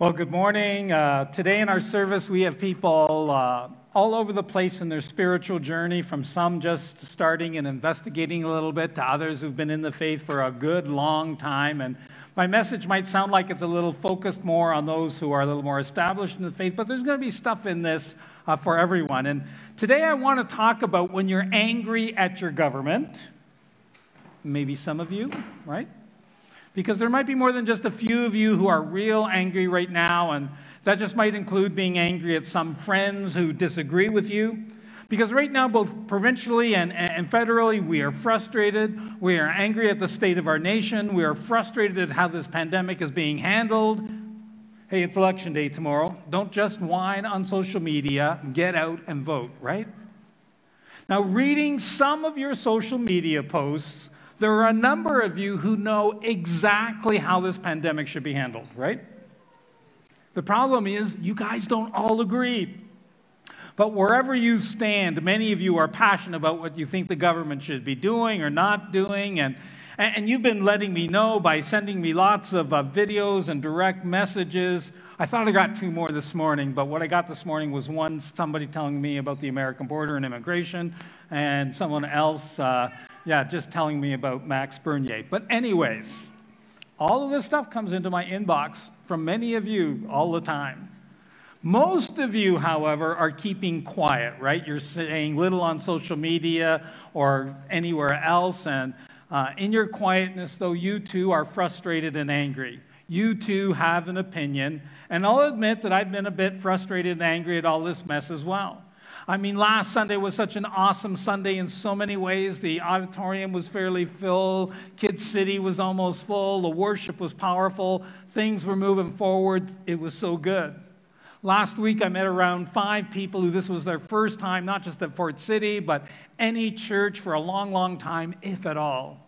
Well, good morning. Uh, today in our service, we have people uh, all over the place in their spiritual journey, from some just starting and investigating a little bit to others who've been in the faith for a good long time. And my message might sound like it's a little focused more on those who are a little more established in the faith, but there's going to be stuff in this uh, for everyone. And today I want to talk about when you're angry at your government. Maybe some of you, right? Because there might be more than just a few of you who are real angry right now, and that just might include being angry at some friends who disagree with you. Because right now, both provincially and, and federally, we are frustrated. We are angry at the state of our nation. We are frustrated at how this pandemic is being handled. Hey, it's election day tomorrow. Don't just whine on social media. Get out and vote, right? Now, reading some of your social media posts there are a number of you who know exactly how this pandemic should be handled, right? The problem is, you guys don't all agree. But wherever you stand, many of you are passionate about what you think the government should be doing or not doing. And, and you've been letting me know by sending me lots of uh, videos and direct messages. I thought I got two more this morning, but what I got this morning was one somebody telling me about the American border and immigration, and someone else uh, yeah, just telling me about Max Bernier. But, anyways, all of this stuff comes into my inbox from many of you all the time. Most of you, however, are keeping quiet, right? You're saying little on social media or anywhere else. And uh, in your quietness, though, you too are frustrated and angry. You too have an opinion. And I'll admit that I've been a bit frustrated and angry at all this mess as well. I mean, last Sunday was such an awesome Sunday in so many ways. The auditorium was fairly full, Kid City was almost full, the worship was powerful, things were moving forward. It was so good. Last week, I met around five people who this was their first time, not just at Fort City, but any church for a long, long time, if at all.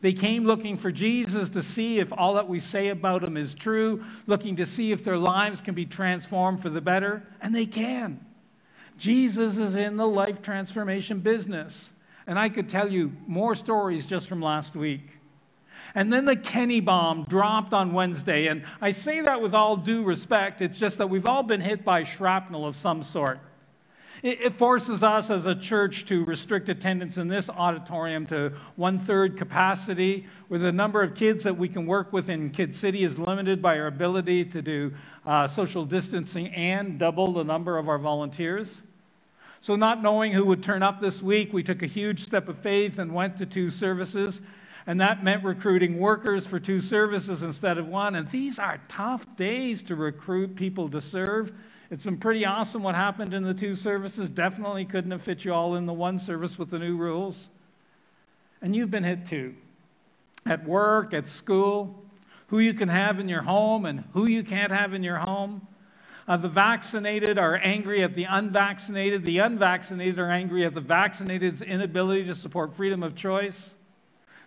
They came looking for Jesus to see if all that we say about him is true, looking to see if their lives can be transformed for the better, and they can. Jesus is in the life transformation business. And I could tell you more stories just from last week. And then the Kenney bomb dropped on Wednesday. And I say that with all due respect. It's just that we've all been hit by shrapnel of some sort. It, forces us as a church to restrict attendance in this auditorium to one third capacity, where the number of kids that we can work with in Kid City is limited by our ability to do uh, social distancing and double the number of our volunteers. So, not knowing who would turn up this week, we took a huge step of faith and went to two services. And that meant recruiting workers for two services instead of one. And these are tough days to recruit people to serve. It's been pretty awesome what happened in the two services. Definitely couldn't have fit you all in the one service with the new rules. And you've been hit too. At work, at school, who you can have in your home and who you can't have in your home. Uh, the vaccinated are angry at the unvaccinated. The unvaccinated are angry at the vaccinated's inability to support freedom of choice.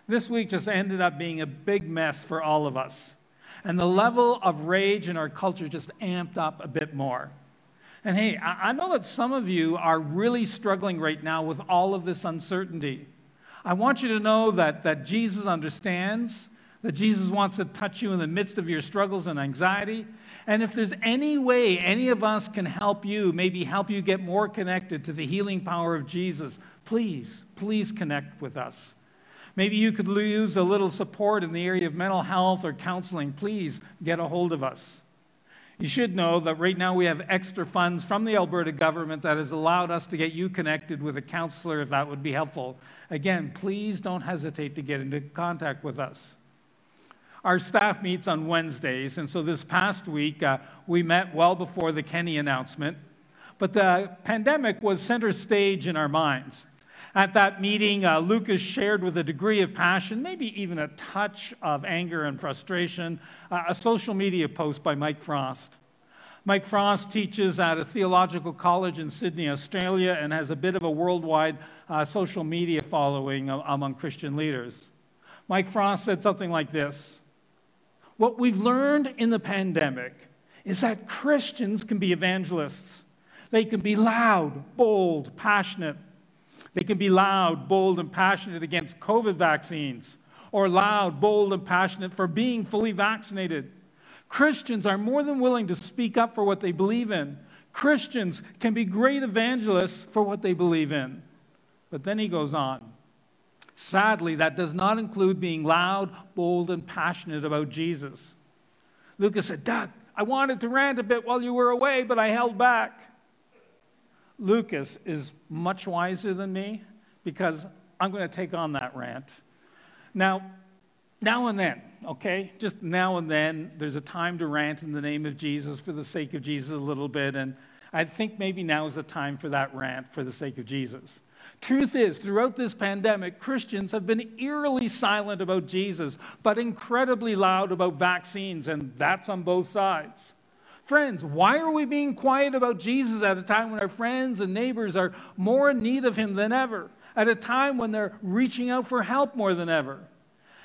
This week just ended up being a big mess for all of us. And the level of rage in our culture just amped up a bit more. And hey, I know that some of you are really struggling right now with all of this uncertainty. I want you to know that, that Jesus understands, that Jesus wants to touch you in the midst of your struggles and anxiety, and if there's any way any of us can help you, maybe help you get more connected to the healing power of Jesus, please, please connect with us. Maybe you could use a little support in the area of mental health or counseling. Please get a hold of us. You should know that right now we have extra funds from the Alberta government that has allowed us to get you connected with a counselor if that would be helpful. Again, please don't hesitate to get into contact with us. Our staff meets on Wednesdays, and so this past week uh, we met well before the Kenney announcement. But the pandemic was center stage in our minds. At that meeting, uh, Lucas shared with a degree of passion, maybe even a touch of anger and frustration, uh, a social media post by Mike Frost. Mike Frost teaches at a theological college in Sydney, Australia, and has a bit of a worldwide uh, social media following among Christian leaders. Mike Frost said something like this what we've learned in the pandemic is that Christians can be evangelists. They can be loud, bold, passionate. They can be loud, bold, and passionate against COVID vaccines, or loud, bold, and passionate for being fully vaccinated. Christians are more than willing to speak up for what they believe in. Christians can be great evangelists for what they believe in. But then he goes on. Sadly, that does not include being loud, bold, and passionate about Jesus. Lucas said, Doug, I wanted to rant a bit while you were away, but I held back. Lucas is much wiser than me because I'm going to take on that rant. Now, now and then, okay? Just now and then, there's a time to rant in the name of Jesus for the sake of Jesus a little bit. And I think maybe now is the time for that rant for the sake of Jesus. Truth is, throughout this pandemic, Christians have been eerily silent about Jesus, but incredibly loud about vaccines, and that's on both sides. Friends, why are we being quiet about Jesus at a time when our friends and neighbors are more in need of him than ever? At a time when they're reaching out for help more than ever?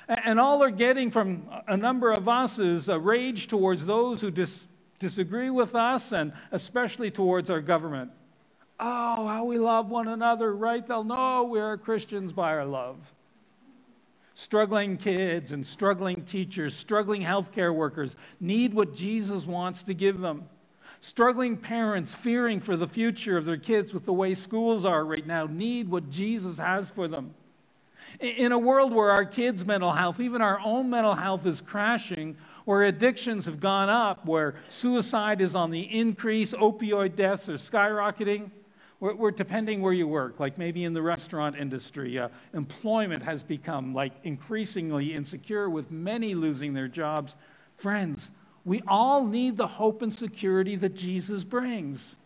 And all they're getting from a number of us is a rage towards those who dis- disagree with us and especially towards our government. Oh, how we love one another, right? They'll know we are Christians by our love. Struggling kids and struggling teachers, struggling healthcare workers need what Jesus wants to give them. Struggling parents, fearing for the future of their kids with the way schools are right now, need what Jesus has for them. In a world where our kids' mental health, even our own mental health, is crashing, where addictions have gone up, where suicide is on the increase, opioid deaths are skyrocketing, where, where depending where you work, like maybe in the restaurant industry, uh, employment has become like increasingly insecure with many losing their jobs. Friends, we all need the hope and security that Jesus brings.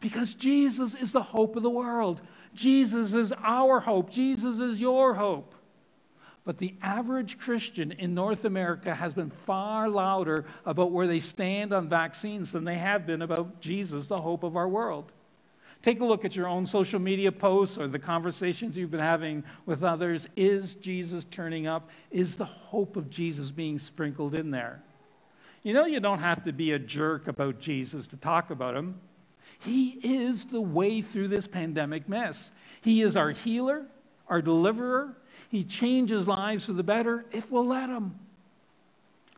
Because Jesus is the hope of the world. Jesus is our hope. Jesus is your hope. But the average Christian in North America has been far louder about where they stand on vaccines than they have been about Jesus, the hope of our world. Take a look at your own social media posts or the conversations you've been having with others. Is Jesus turning up? Is the hope of Jesus being sprinkled in there? You know, you don't have to be a jerk about Jesus to talk about him. He is the way through this pandemic mess. He is our healer, our deliverer. He changes lives for the better if we'll let him.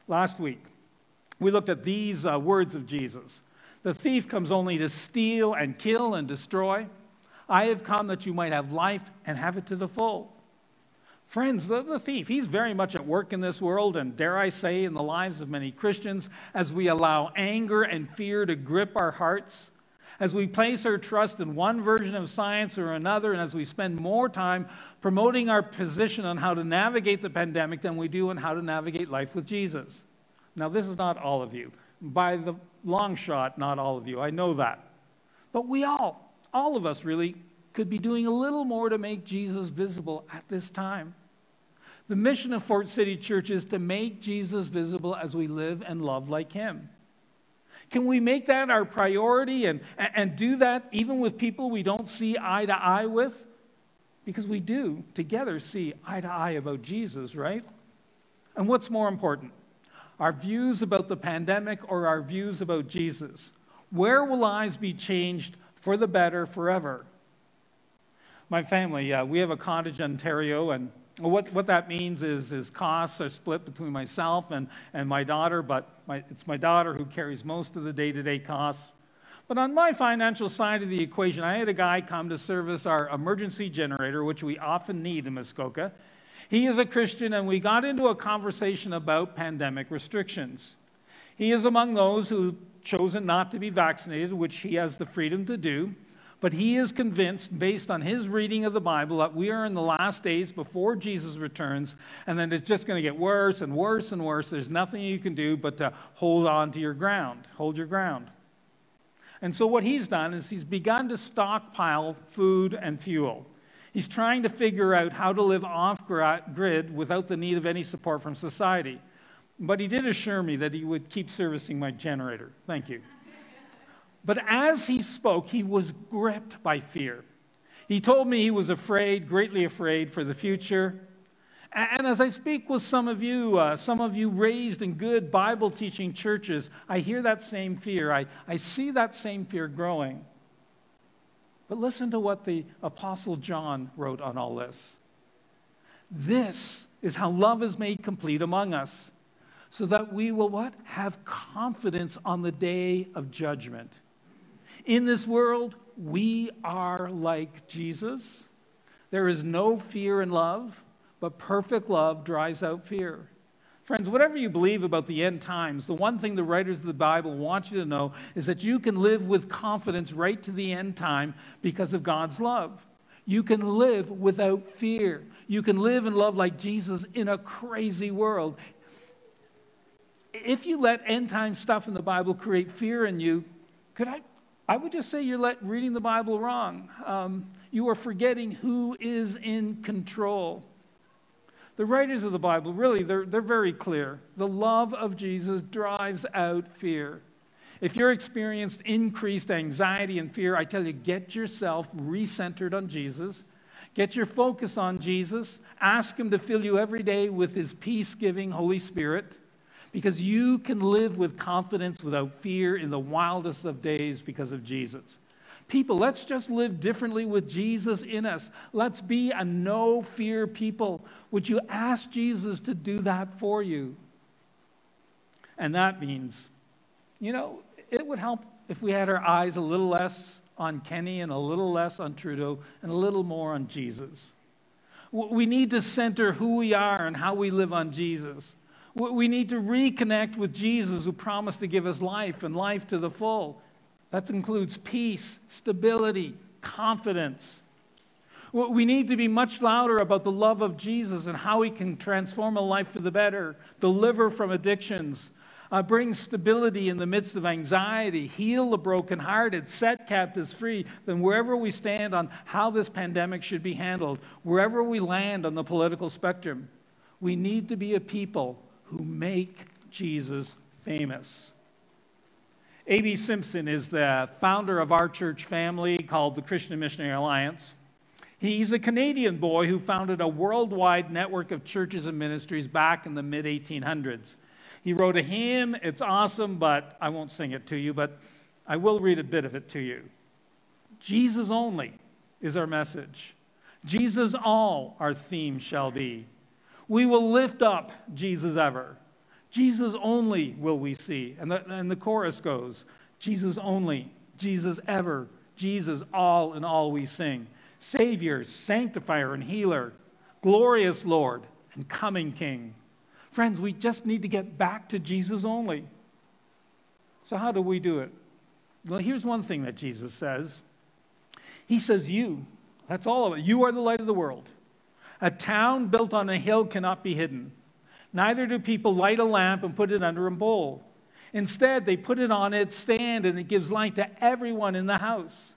Last week, we looked at these uh, words of Jesus The thief comes only to steal and kill and destroy. I have come that you might have life and have it to the full. Friends, the, the, thief, he's very much at work in this world, and dare I say, in the lives of many Christians, as we allow anger and fear to grip our hearts as we place our trust in one version of science or another, and as we spend more time promoting our position on how to navigate the pandemic than we do on how to navigate life with Jesus. Now, this is not all of you. By the long shot, not all of you. I know that. But we all, all of us really, could be doing a little more to make Jesus visible at this time. The mission of Fort City Church is to make Jesus visible as we live and love like him. Can we make that our priority and, and do that even with people we don't see eye to eye with? Because we do together see eye to eye about Jesus, right? And what's more important? Our views about the pandemic or our views about Jesus? Where will lives be changed for the better forever? My family, uh, we have a cottage in Ontario, and what, what that means is, is costs are split between myself and, and my daughter, but my, it's my daughter who carries most of the day to day costs. But on my financial side of the equation, I had a guy come to service our emergency generator, which we often need in Muskoka. He is a Christian, and we got into a conversation about pandemic restrictions. He is among those who've chosen not to be vaccinated, which he has the freedom to do. But he is convinced, based on his reading of the Bible, that we are in the last days before Jesus returns, and then it's just going to get worse and worse and worse. There's nothing you can do but to hold on to your ground, hold your ground. And so, what he's done is he's begun to stockpile food and fuel. He's trying to figure out how to live off grid without the need of any support from society. But he did assure me that he would keep servicing my generator. Thank you. But as he spoke, he was gripped by fear. He told me he was afraid, greatly afraid for the future. And as I speak with some of you, uh, some of you raised in good Bible teaching churches, I hear that same fear. I, I see that same fear growing. But listen to what the Apostle John wrote on all this. This is how love is made complete among us so that we will what? Have confidence on the day of judgment. In this world, we are like Jesus. There is no fear in love, but perfect love drives out fear. Friends, whatever you believe about the end times, the one thing the writers of the Bible want you to know is that you can live with confidence right to the end time because of God's love. You can live without fear. You can live and love like Jesus in a crazy world. If you let end time stuff in the Bible create fear in you, could I? I would just say you're let, reading the Bible wrong. Um, you are forgetting who is in control. The writers of the Bible, really, they're, they're very clear. The love of Jesus drives out fear. If you're experienced increased anxiety and fear, I tell you, get yourself recentered on Jesus. Get your focus on Jesus. Ask Him to fill you every day with His peace giving Holy Spirit because you can live with confidence without fear in the wildest of days because of Jesus. People, let's just live differently with Jesus in us. Let's be a no fear people. Would you ask Jesus to do that for you? And that means, you know, it would help if we had our eyes a little less on Kenney and a little less on Trudeau and a little more on Jesus. We need to center who we are and how we live on Jesus. We need to reconnect with Jesus who promised to give us life and life to the full. That includes peace, stability, confidence. We need to be much louder about the love of Jesus and how he can transform a life for the better, deliver from addictions, uh, bring stability in the midst of anxiety, heal the brokenhearted, set captives free. Then, wherever we stand on how this pandemic should be handled, wherever we land on the political spectrum, we need to be a people who make Jesus famous. A.B. Simpson is the founder of our church family called the Christian Missionary Alliance. He's a Canadian boy who founded a worldwide network of churches and ministries back in the mid 1800s. He wrote a hymn. It's awesome, but I won't sing it to you, but I will read a bit of it to you. Jesus only is our message. Jesus all our theme shall be. We will lift up Jesus ever. Jesus only will we see. And the, and the chorus goes Jesus only, Jesus ever, Jesus all in all we sing. Savior, sanctifier, and healer, glorious Lord, and coming King. Friends, we just need to get back to Jesus only. So, how do we do it? Well, here's one thing that Jesus says He says, You, that's all of it. You are the light of the world. A town built on a hill cannot be hidden. Neither do people light a lamp and put it under a bowl. Instead, they put it on its stand and it gives light to everyone in the house.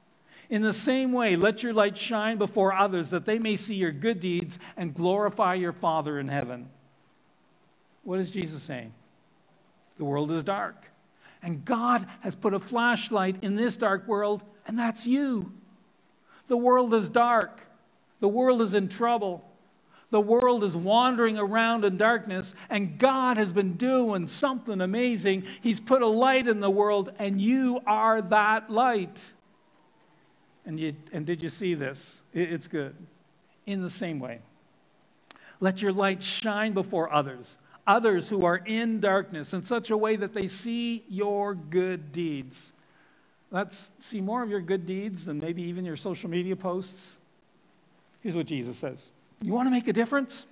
In the same way, let your light shine before others that they may see your good deeds and glorify your Father in heaven. What is Jesus saying? The world is dark. And God has put a flashlight in this dark world, and that's you. The world is dark. The world is in trouble the world is wandering around in darkness, and God has been doing something amazing. He's put a light in the world, and you are that light. And, you, and did you see this? It's good. In the same way, let your light shine before others, others who are in darkness, in such a way that they see your good deeds. Let's see more of your good deeds than maybe even your social media posts. Here's what Jesus says you want to make a difference?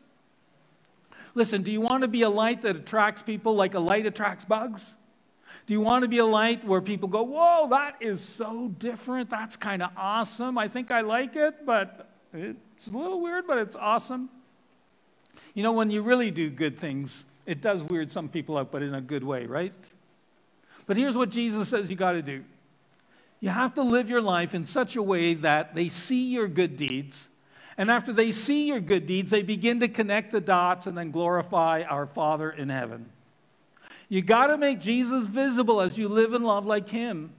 Listen, do you want to be a light that attracts people like a light attracts bugs? Do you want to be a light where people go, Whoa, that is so different. That's kind of awesome. I think I like it, but it's a little weird, but it's awesome. You know, when you really do good things, it does weird some people out, but in a good way, right? But here's what Jesus says you got to do you have to live your life in such a way that they see your good deeds and after they see your good deeds, they begin to connect the dots and then glorify our Father in heaven. You got to make Jesus visible as you live and love like Him.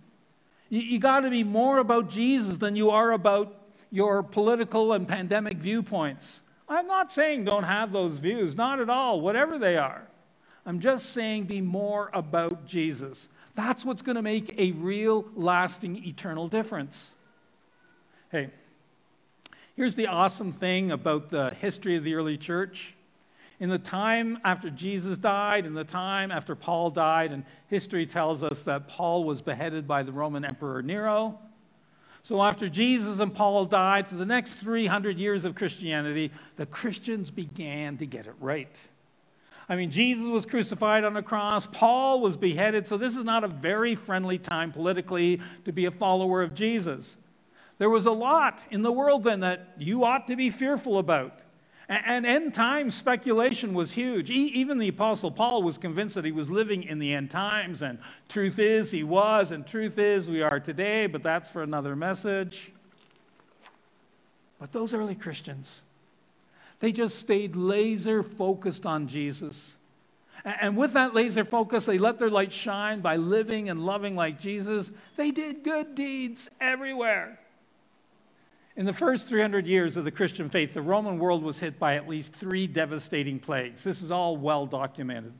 You, you got to be more about Jesus than you are about your political and pandemic viewpoints. I'm not saying don't have those views, not at all, whatever they are. I'm just saying be more about Jesus. That's what's going to make a real, lasting, eternal difference. Hey, Here's the awesome thing about the history of the early church. in the time after Jesus died, in the time after Paul died, and history tells us that Paul was beheaded by the Roman Emperor Nero. So, after Jesus and Paul died, for the next 300 years of Christianity, the Christians began to get it right. I mean, Jesus was crucified on a cross, Paul was beheaded, so this is not a very friendly time politically to be a follower of Jesus. There was a lot in the world then that you ought to be fearful about. And end time speculation was huge. Even the Apostle Paul was convinced that he was living in the end times, and truth is, he was, and truth is, we are today, but that's for another message. But those early Christians, they just stayed laser focused on Jesus. And with that laser focus, they let their light shine by living and loving like Jesus. They did good deeds everywhere. In the first 300 years of the Christian faith, the Roman world was hit by at least three devastating plagues. This is all well documented.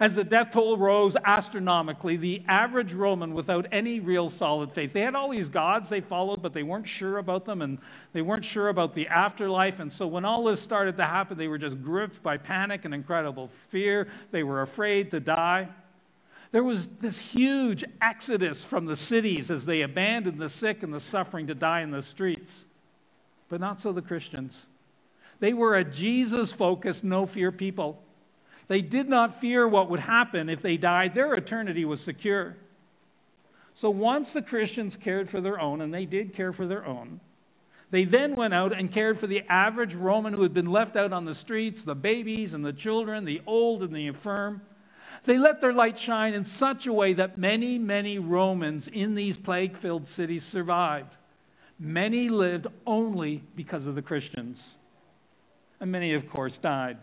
As the death toll rose astronomically, the average Roman without any real solid faith, they had all these gods they followed, but they weren't sure about them and they weren't sure about the afterlife. And so when all this started to happen, they were just gripped by panic and incredible fear. They were afraid to die. There was this huge exodus from the cities as they abandoned the sick and the suffering to die in the streets. But not so the Christians. They were a Jesus focused, no fear people. They did not fear what would happen if they died, their eternity was secure. So once the Christians cared for their own, and they did care for their own, they then went out and cared for the average Roman who had been left out on the streets, the babies and the children, the old and the infirm. They let their light shine in such a way that many, many Romans in these plague filled cities survived. Many lived only because of the Christians. And many, of course, died.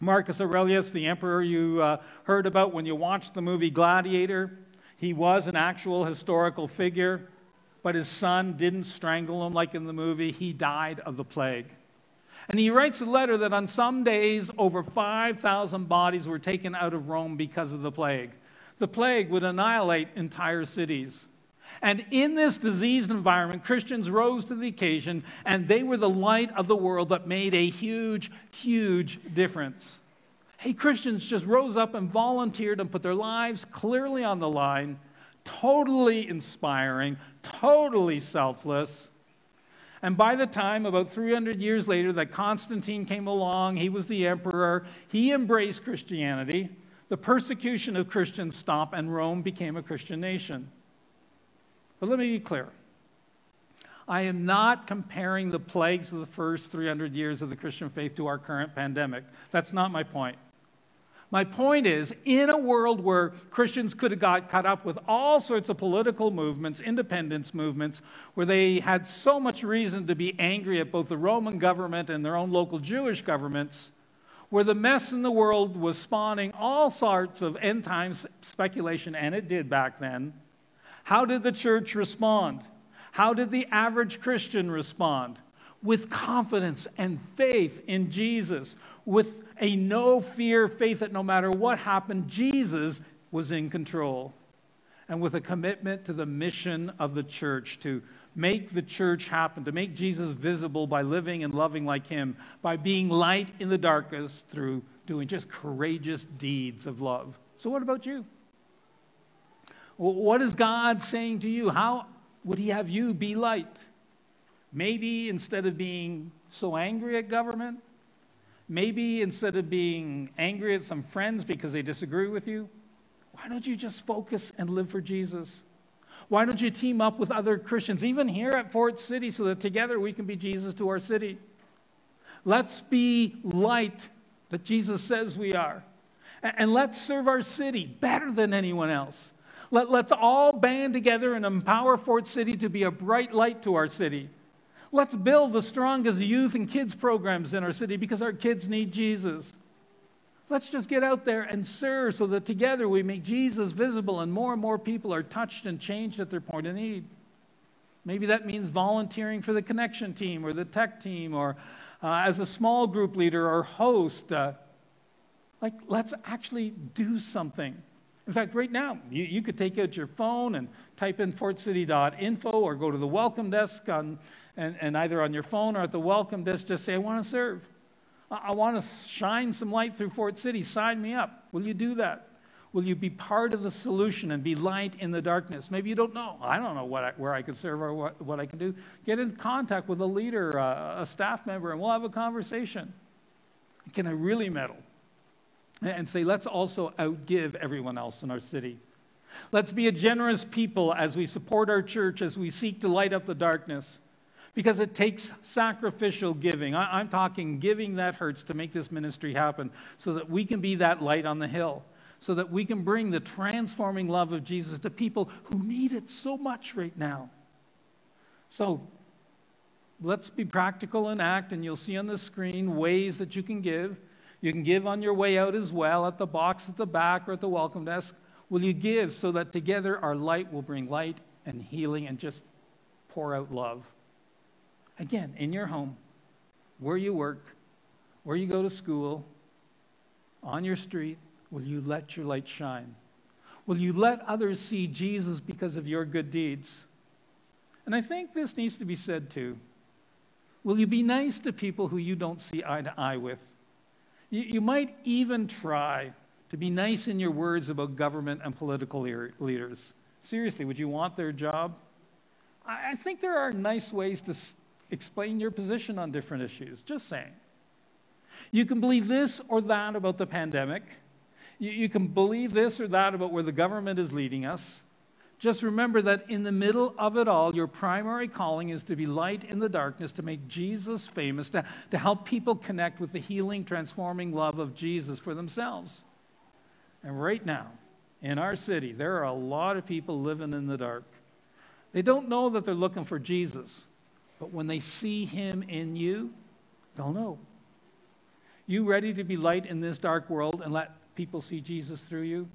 Marcus Aurelius, the emperor you uh, heard about when you watched the movie Gladiator, he was an actual historical figure, but his son didn't strangle him like in the movie. He died of the plague. And he writes a letter that on some days, over 5,000 bodies were taken out of Rome because of the plague. The plague would annihilate entire cities. And in this diseased environment, Christians rose to the occasion, and they were the light of the world that made a huge, huge difference. Hey, Christians just rose up and volunteered and put their lives clearly on the line, totally inspiring, totally selfless. And by the time, about 300 years later, that Constantine came along, he was the emperor, he embraced Christianity. The persecution of Christians stopped, and Rome became a Christian nation. But let me be clear. I am not comparing the plagues of the first 300 years of the Christian faith to our current pandemic. That's not my point. My point is, in a world where Christians could have got caught up with all sorts of political movements, independence movements, where they had so much reason to be angry at both the Roman government and their own local Jewish governments, where the mess in the world was spawning all sorts of end times speculation, and it did back then, how did the church respond? How did the average Christian respond? With confidence and faith in Jesus, with a no fear faith that no matter what happened, Jesus was in control. And with a commitment to the mission of the church to make the church happen, to make Jesus visible by living and loving like him, by being light in the darkness through doing just courageous deeds of love. So, what about you? What is God saying to you? How would He have you be light? Maybe instead of being so angry at government, Maybe instead of being angry at some friends because they disagree with you, why don't you just focus and live for Jesus? Why don't you team up with other Christians, even here at Fort City, so that together we can be Jesus to our city? Let's be light that Jesus says we are. And let's serve our city better than anyone else. Let, let's all band together and empower Fort City to be a bright light to our city. Let's build the strongest youth and kids programs in our city because our kids need Jesus. Let's just get out there and serve so that together we make Jesus visible and more and more people are touched and changed at their point of need. Maybe that means volunteering for the connection team or the tech team or uh, as a small group leader or host. Uh, like, let's actually do something. In fact, right now, you, you could take out your phone and type in fortcity.info or go to the welcome desk on and, and either on your phone or at the welcome desk, just say, I want to serve. I, I want to shine some light through Fort City. Sign me up. Will you do that? Will you be part of the solution and be light in the darkness? Maybe you don't know. I don't know what I, where I could serve or what, what I can do. Get in contact with a leader, uh, a staff member, and we'll have a conversation. Can I really meddle? And say, let's also outgive everyone else in our city. Let's be a generous people as we support our church, as we seek to light up the darkness. Because it takes sacrificial giving. I, I'm talking giving that hurts to make this ministry happen so that we can be that light on the hill so that we can bring the transforming love of Jesus to people who need it so much right now. So let's be practical and act, and you'll see on the screen ways that you can give. You can give on your way out as well at the box at the back or at the welcome desk. Will you give so that together our light will bring light and healing and just pour out love? Again, in your home, where you work, where you go to school, on your street, Will you let your light shine? Will you let others see Jesus because of your good deeds? And I think this needs to be said too. Will you be nice to people who you don't see eye to eye with? You, you might even try to be nice in your words about government and political leaders. Seriously, would you want their job? I, I think there are nice ways to explain your position on different issues. Just saying. You can believe this or that about the pandemic. You, you can believe this or that about where the government is leading us. Just remember that in the middle of it all, your primary calling is to be light in the darkness, to make Jesus famous, to, to help people connect with the healing, transforming love of Jesus for themselves. And right now, in our city, there are a lot of people living in the dark. They don't know that they're looking for Jesus, but when they see him in you, they'll know. You ready to be light in this dark world and let people see Jesus through you?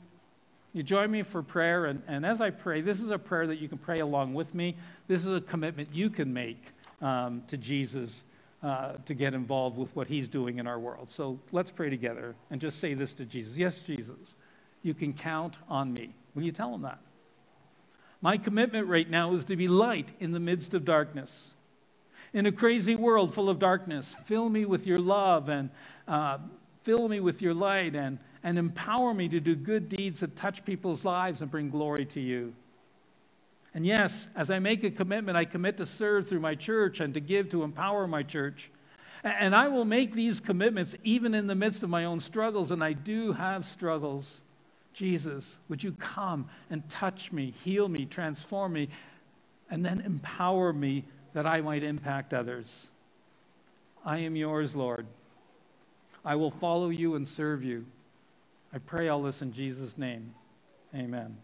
You join me for prayer, and, and as I pray, this is a prayer that you can pray along with me. This is a commitment you can make um, to Jesus uh, to get involved with what he's doing in our world. So let's pray together and just say this to Jesus Yes, Jesus, you can count on me. Will you tell him that? My commitment right now is to be light in the midst of darkness. In a crazy world full of darkness, fill me with your love and uh, fill me with your light and and empower me to do good deeds that touch people's lives and bring glory to you. And yes, as I make a commitment, I commit to serve through my church and to give to empower my church. And I will make these commitments even in the midst of my own struggles, and I do have struggles. Jesus, would you come and touch me, heal me, transform me, and then empower me that I might impact others? I am yours, Lord. I will follow you and serve you. I pray all this in Jesus' name. Amen.